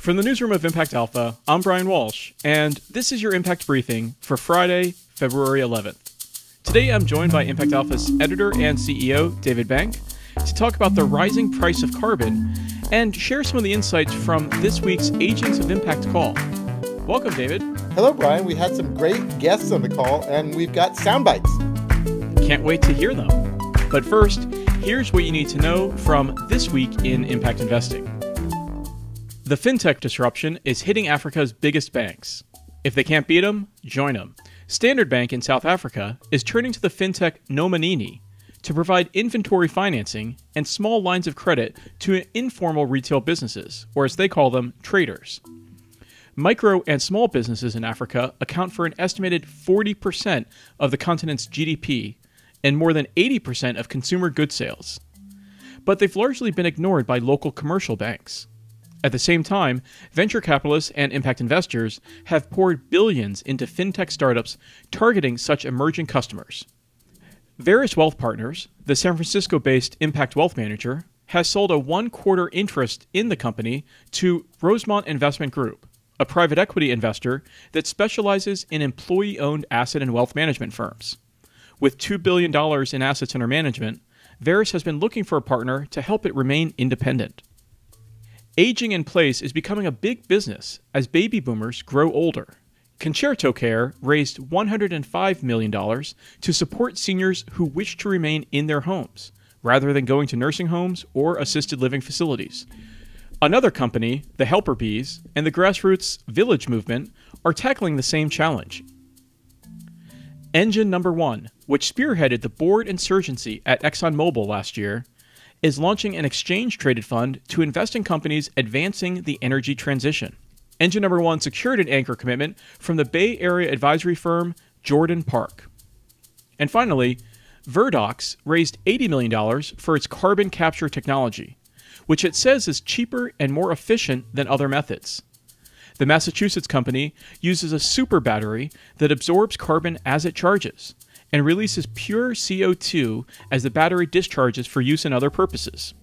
From the newsroom of Impact Alpha, I'm Brian Walsh, and this is your Impact Briefing for Friday, February 11th. Today I'm joined by Impact Alpha's editor and CEO, David Bank, to talk about the rising price of carbon and share some of the insights from this week's Agents of Impact call. Welcome, David. Hello, Brian. We had some great guests on the call, and we've got sound bites. Can't wait to hear them. But first, here's what you need to know from this week in impact investing. The fintech disruption is hitting Africa's biggest banks. If they can't beat them, join them. Standard Bank in South Africa is turning to the fintech Nomanini to provide inventory financing and small lines of credit to informal retail businesses, or as they call them, traders. Micro and small businesses in Africa account for an estimated 40% of the continent's GDP and more than 80% of consumer goods sales. But they've largely been ignored by local commercial banks. At the same time, venture capitalists and impact investors have poured billions into fintech startups targeting such emerging customers. Veris Wealth Partners, the San Francisco based impact wealth manager, has sold a one quarter interest in the company to Rosemont Investment Group, a private equity investor that specializes in employee owned asset and wealth management firms. With $2 billion in assets under management, Veris has been looking for a partner to help it remain independent. Aging in place is becoming a big business as baby boomers grow older. Concerto Care raised $105 million to support seniors who wish to remain in their homes, rather than going to nursing homes or assisted living facilities. Another company, the Helper Bees, and the grassroots Village movement are tackling the same challenge. Engine Number One, which spearheaded the board insurgency at ExxonMobil last year, is launching an exchange traded fund to invest in companies advancing the energy transition. Engine number one secured an anchor commitment from the Bay Area advisory firm Jordan Park. And finally, Verdox raised $80 million for its carbon capture technology, which it says is cheaper and more efficient than other methods. The Massachusetts company uses a super battery that absorbs carbon as it charges and releases pure CO2 as the battery discharges for use in other purposes.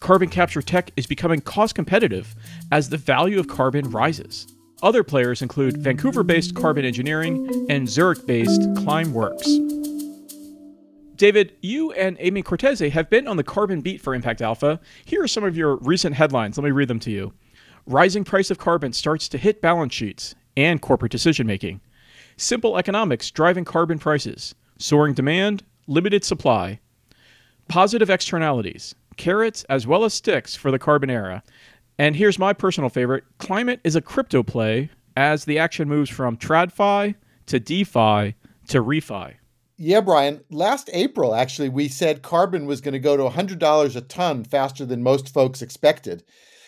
Carbon capture tech is becoming cost competitive as the value of carbon rises. Other players include Vancouver based Carbon Engineering and Zurich based Climeworks. David, you and Amy Cortese have been on the carbon beat for Impact Alpha. Here are some of your recent headlines. Let me read them to you. Rising price of carbon starts to hit balance sheets and corporate decision making. Simple economics driving carbon prices, soaring demand, limited supply. Positive externalities, carrots as well as sticks for the carbon era. And here's my personal favorite climate is a crypto play as the action moves from TradFi to DeFi to ReFi. Yeah, Brian. Last April, actually, we said carbon was going to go to $100 a ton faster than most folks expected.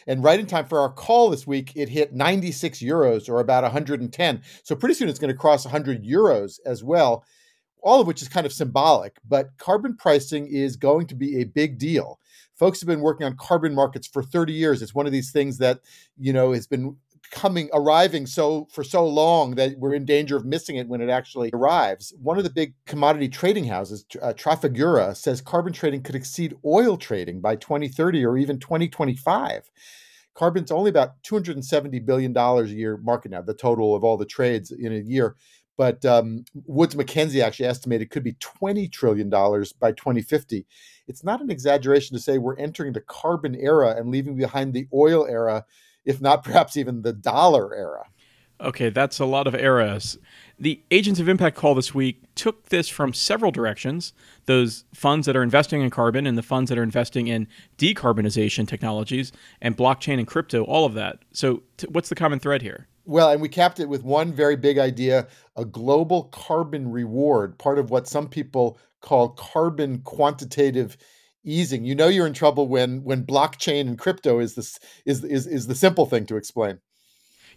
And right in time for our call this week, it hit 96 euros or about 110. So pretty soon it's going to cross 100 euros as well, all of which is kind of symbolic. But carbon pricing is going to be a big deal. Folks have been working on carbon markets for 30 years. It's one of these things that, you know, has been coming arriving so for so long that we're in danger of missing it when it actually arrives. One of the big commodity trading houses, uh, Trafigura, says carbon trading could exceed oil trading by 2030 or even 2025. Carbon's only about 270 billion dollars a year market now, the total of all the trades in a year. But um, Woods Mackenzie actually estimated it could be 20 trillion dollars by 2050. It's not an exaggeration to say we're entering the carbon era and leaving behind the oil era if not perhaps even the dollar era. Okay, that's a lot of eras. The Agents of Impact call this week took this from several directions those funds that are investing in carbon and the funds that are investing in decarbonization technologies and blockchain and crypto, all of that. So, t- what's the common thread here? Well, and we capped it with one very big idea a global carbon reward, part of what some people call carbon quantitative easing. You know you're in trouble when when blockchain and crypto is this is is is the simple thing to explain.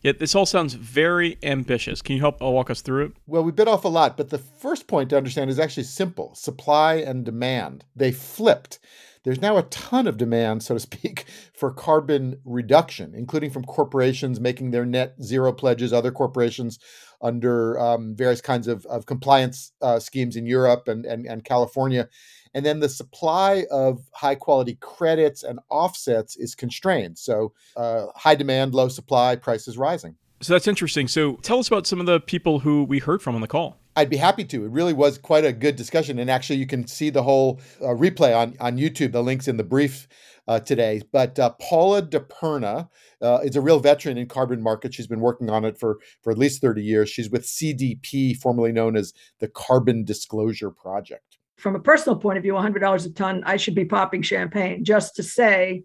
Yeah, this all sounds very ambitious. Can you help uh, walk us through it? Well, we bit off a lot, but the first point to understand is actually simple supply and demand. They flipped. there's now a ton of demand, so to speak, for carbon reduction, including from corporations making their net zero pledges, other corporations under um, various kinds of, of compliance uh, schemes in Europe and, and, and California. And then the supply of high quality credits and offsets is constrained. So, uh, high demand, low supply, prices rising. So that's interesting. So, tell us about some of the people who we heard from on the call. I'd be happy to. It really was quite a good discussion. And actually, you can see the whole uh, replay on, on YouTube. The link's in the brief uh, today. But uh, Paula DiPerna uh, is a real veteran in carbon markets. She's been working on it for, for at least 30 years. She's with CDP, formerly known as the Carbon Disclosure Project. From a personal point of view, $100 a ton, I should be popping champagne just to say,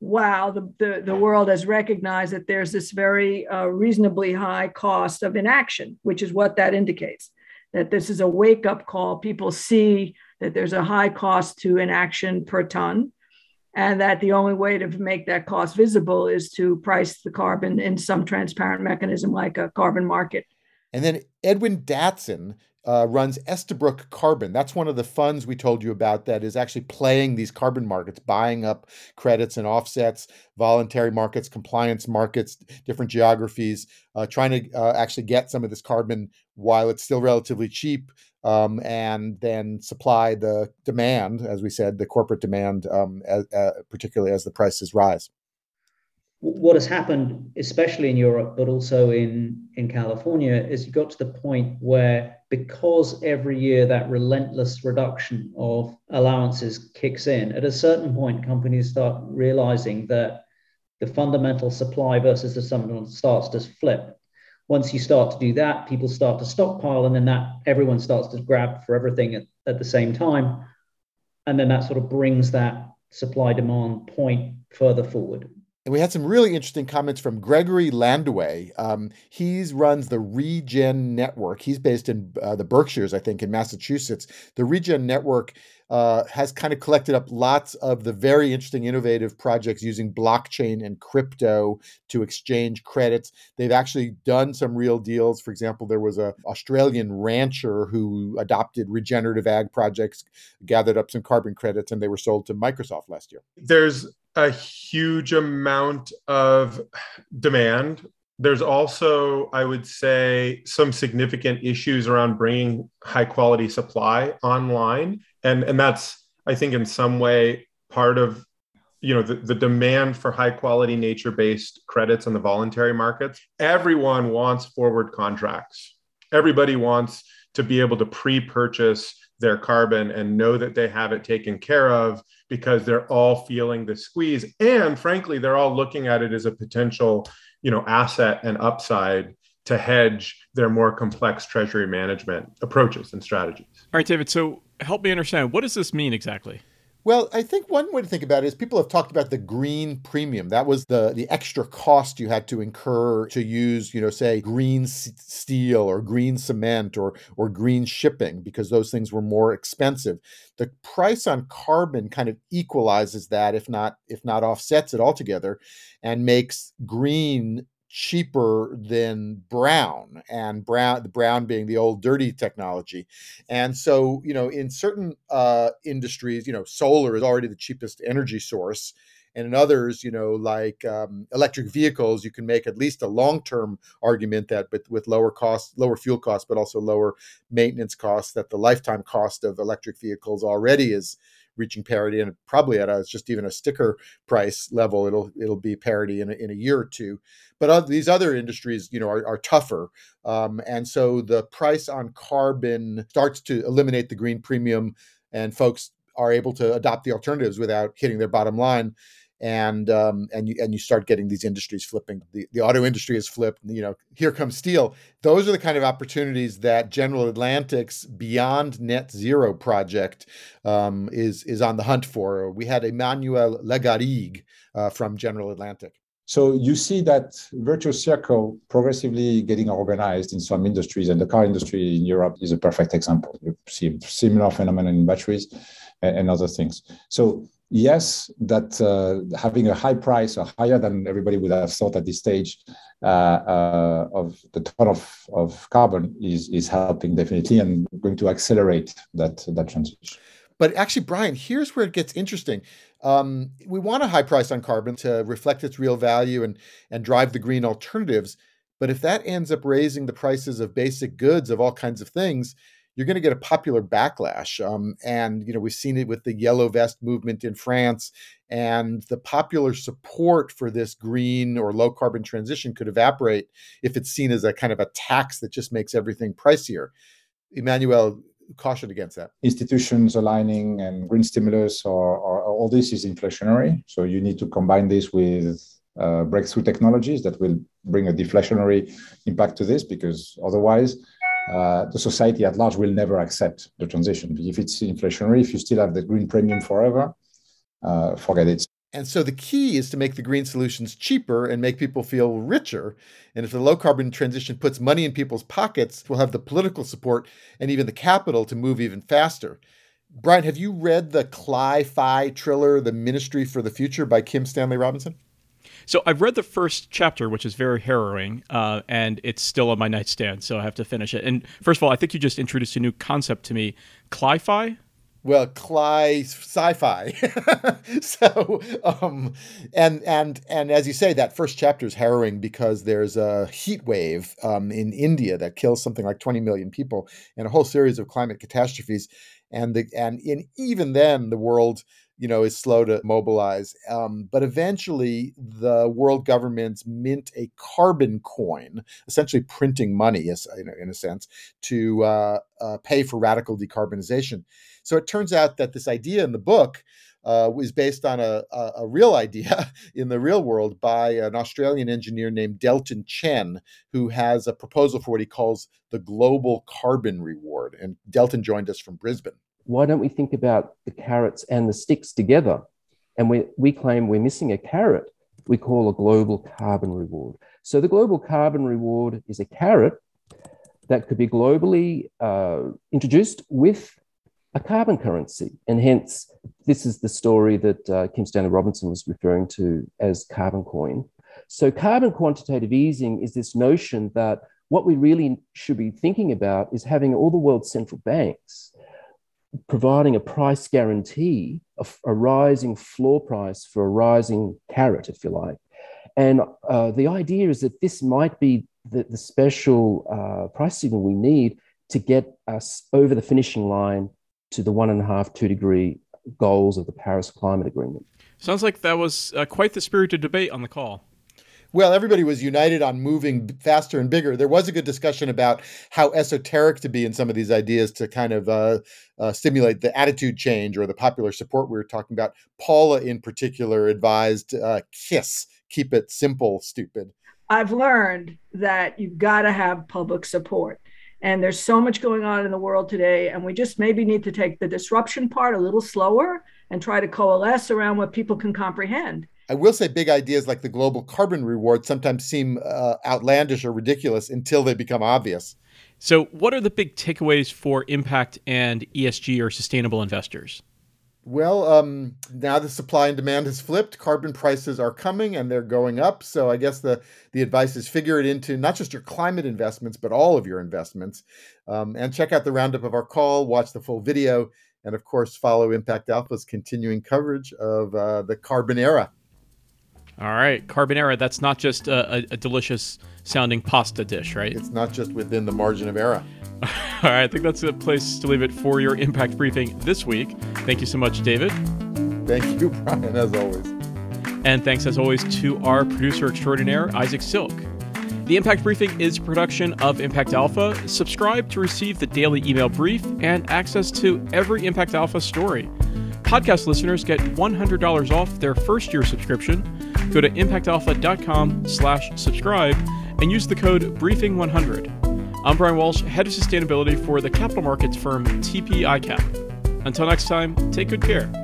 wow, the, the, the world has recognized that there's this very uh, reasonably high cost of inaction, which is what that indicates that this is a wake up call. People see that there's a high cost to inaction per ton, and that the only way to make that cost visible is to price the carbon in some transparent mechanism like a carbon market. And then Edwin Datson uh, runs Estabrook Carbon. That's one of the funds we told you about that is actually playing these carbon markets, buying up credits and offsets, voluntary markets, compliance markets, different geographies, uh, trying to uh, actually get some of this carbon while it's still relatively cheap. Um, and then supply the demand, as we said, the corporate demand, um, as, particularly as the prices rise what has happened, especially in Europe, but also in, in California, is you got to the point where because every year that relentless reduction of allowances kicks in, at a certain point, companies start realizing that the fundamental supply versus the fundamental starts to flip. Once you start to do that, people start to stockpile, and then that everyone starts to grab for everything at, at the same time. And then that sort of brings that supply demand point further forward. And we had some really interesting comments from Gregory Landua. Um, he runs the Regen Network. He's based in uh, the Berkshires, I think, in Massachusetts. The Regen Network uh, has kind of collected up lots of the very interesting, innovative projects using blockchain and crypto to exchange credits. They've actually done some real deals. For example, there was a Australian rancher who adopted regenerative ag projects, gathered up some carbon credits, and they were sold to Microsoft last year. There's a huge amount of demand. There's also, I would say, some significant issues around bringing high quality supply online. And, and that's, I think, in some way part of you know the, the demand for high quality nature based credits on the voluntary markets. Everyone wants forward contracts. Everybody wants to be able to pre-purchase their carbon and know that they have it taken care of because they're all feeling the squeeze. And frankly they're all looking at it as a potential you know asset and upside to hedge their more complex treasury management approaches and strategies all right david so help me understand what does this mean exactly well, I think one way to think about it is people have talked about the green premium. That was the the extra cost you had to incur to use, you know, say green steel or green cement or or green shipping because those things were more expensive. The price on carbon kind of equalizes that if not if not offsets it altogether and makes green cheaper than brown and brown brown being the old dirty technology. And so you know in certain uh, industries you know solar is already the cheapest energy source and in others you know like um, electric vehicles you can make at least a long-term argument that with, with lower costs lower fuel costs but also lower maintenance costs that the lifetime cost of electric vehicles already is reaching parity and probably at a, just even a sticker price level it'll it'll be parity in a, in a year or two. But other, these other industries you know are, are tougher. Um, and so the price on carbon starts to eliminate the green premium and folks are able to adopt the alternatives without hitting their bottom line and um, and you and you start getting these industries flipping. The, the auto industry is flipped. You know, here comes steel. Those are the kind of opportunities that General Atlantic's Beyond Net Zero project um, is is on the hunt for. We had Emmanuel Lagarrigue uh, from General Atlantic. So you see that virtuous circle progressively getting organized in some industries, and the car industry in Europe is a perfect example. You see similar phenomenon in batteries and other things. So yes, that uh, having a high price or higher than everybody would have thought at this stage uh, uh, of the ton of, of carbon is, is helping definitely and going to accelerate that, that transition. But actually, Brian, here's where it gets interesting. Um, we want a high price on carbon to reflect its real value and and drive the green alternatives. But if that ends up raising the prices of basic goods of all kinds of things, you're going to get a popular backlash. Um, and you know we've seen it with the yellow vest movement in France, and the popular support for this green or low carbon transition could evaporate if it's seen as a kind of a tax that just makes everything pricier. Emmanuel cautioned against that. Institutions aligning and green stimulus or, or all this is inflationary. So you need to combine this with uh, breakthrough technologies that will bring a deflationary impact to this because otherwise uh, the society at large will never accept the transition. If it's inflationary, if you still have the green premium forever, uh, forget it. And so the key is to make the green solutions cheaper and make people feel richer. And if the low carbon transition puts money in people's pockets, we'll have the political support and even the capital to move even faster. Brian, have you read the Cli-Fi Triller, The Ministry for the Future by Kim Stanley Robinson? So I've read the first chapter, which is very harrowing, uh, and it's still on my nightstand, so I have to finish it. And first of all, I think you just introduced a new concept to me, Cli-Fi. Well, Cly sci-fi. so, um, and and and as you say, that first chapter is harrowing because there's a heat wave um, in India that kills something like 20 million people, and a whole series of climate catastrophes. And the and in even then, the world you know, is slow to mobilize. Um, but eventually, the world governments mint a carbon coin, essentially printing money, in a sense, to uh, uh, pay for radical decarbonization. So it turns out that this idea in the book uh, was based on a, a, a, real idea in the real world by an Australian engineer named Delton Chen, who has a proposal for what he calls the global carbon reward. And Delton joined us from Brisbane why don't we think about the carrots and the sticks together? And we, we claim we're missing a carrot, we call a global carbon reward. So the global carbon reward is a carrot that could be globally uh, introduced with a carbon currency. And hence, this is the story that uh, Kim Stanley Robinson was referring to as carbon coin. So, carbon quantitative easing is this notion that what we really should be thinking about is having all the world's central banks providing a price guarantee, a, a, rising floor price for a rising carrot, if you like. And uh, the idea is that this might be the, the special uh, price signal we need to get us over the finishing line to the one and a half, two degree goals of the Paris Climate Agreement. Sounds like that was uh, quite the spirited debate on the call. Well, everybody was united on moving faster and bigger. There was a good discussion about how esoteric to be in some of these ideas to kind of uh, uh, stimulate the attitude change or the popular support we were talking about. Paula, in particular, advised uh, KISS, keep it simple, stupid. I've learned that you've got to have public support. And there's so much going on in the world today. And we just maybe need to take the disruption part a little slower and try to coalesce around what people can comprehend. I will say big ideas like the global carbon reward sometimes seem uh, outlandish or ridiculous until they become obvious. So, what are the big takeaways for impact and ESG or sustainable investors? Well, um, now the supply and demand has flipped. Carbon prices are coming and they're going up. So I guess the the advice is figure it into not just your climate investments, but all of your investments. Um, and check out the roundup of our call. Watch the full video, and of course, follow Impact Alpha's continuing coverage of uh, the carbon era. All right, carbonara. That's not just a, a, a, delicious sounding pasta dish, right? It's not just within the margin of error. All right, I think that's a place to leave it for your impact briefing this week. Thank you so much, David. Thank you, Brian, as always. And thanks, as always, to our producer extraordinaire, Isaac Silk. The Impact Briefing is a production of Impact Alpha. Subscribe to receive the daily email brief and access to every Impact Alpha story. Podcast listeners get $100 off their first year subscription. Go to impactalpha.com slash subscribe and use the code BRIEFING100. I'm Brian Walsh, Head of Sustainability for the capital markets firm TP ICAP. Until next time, take good care.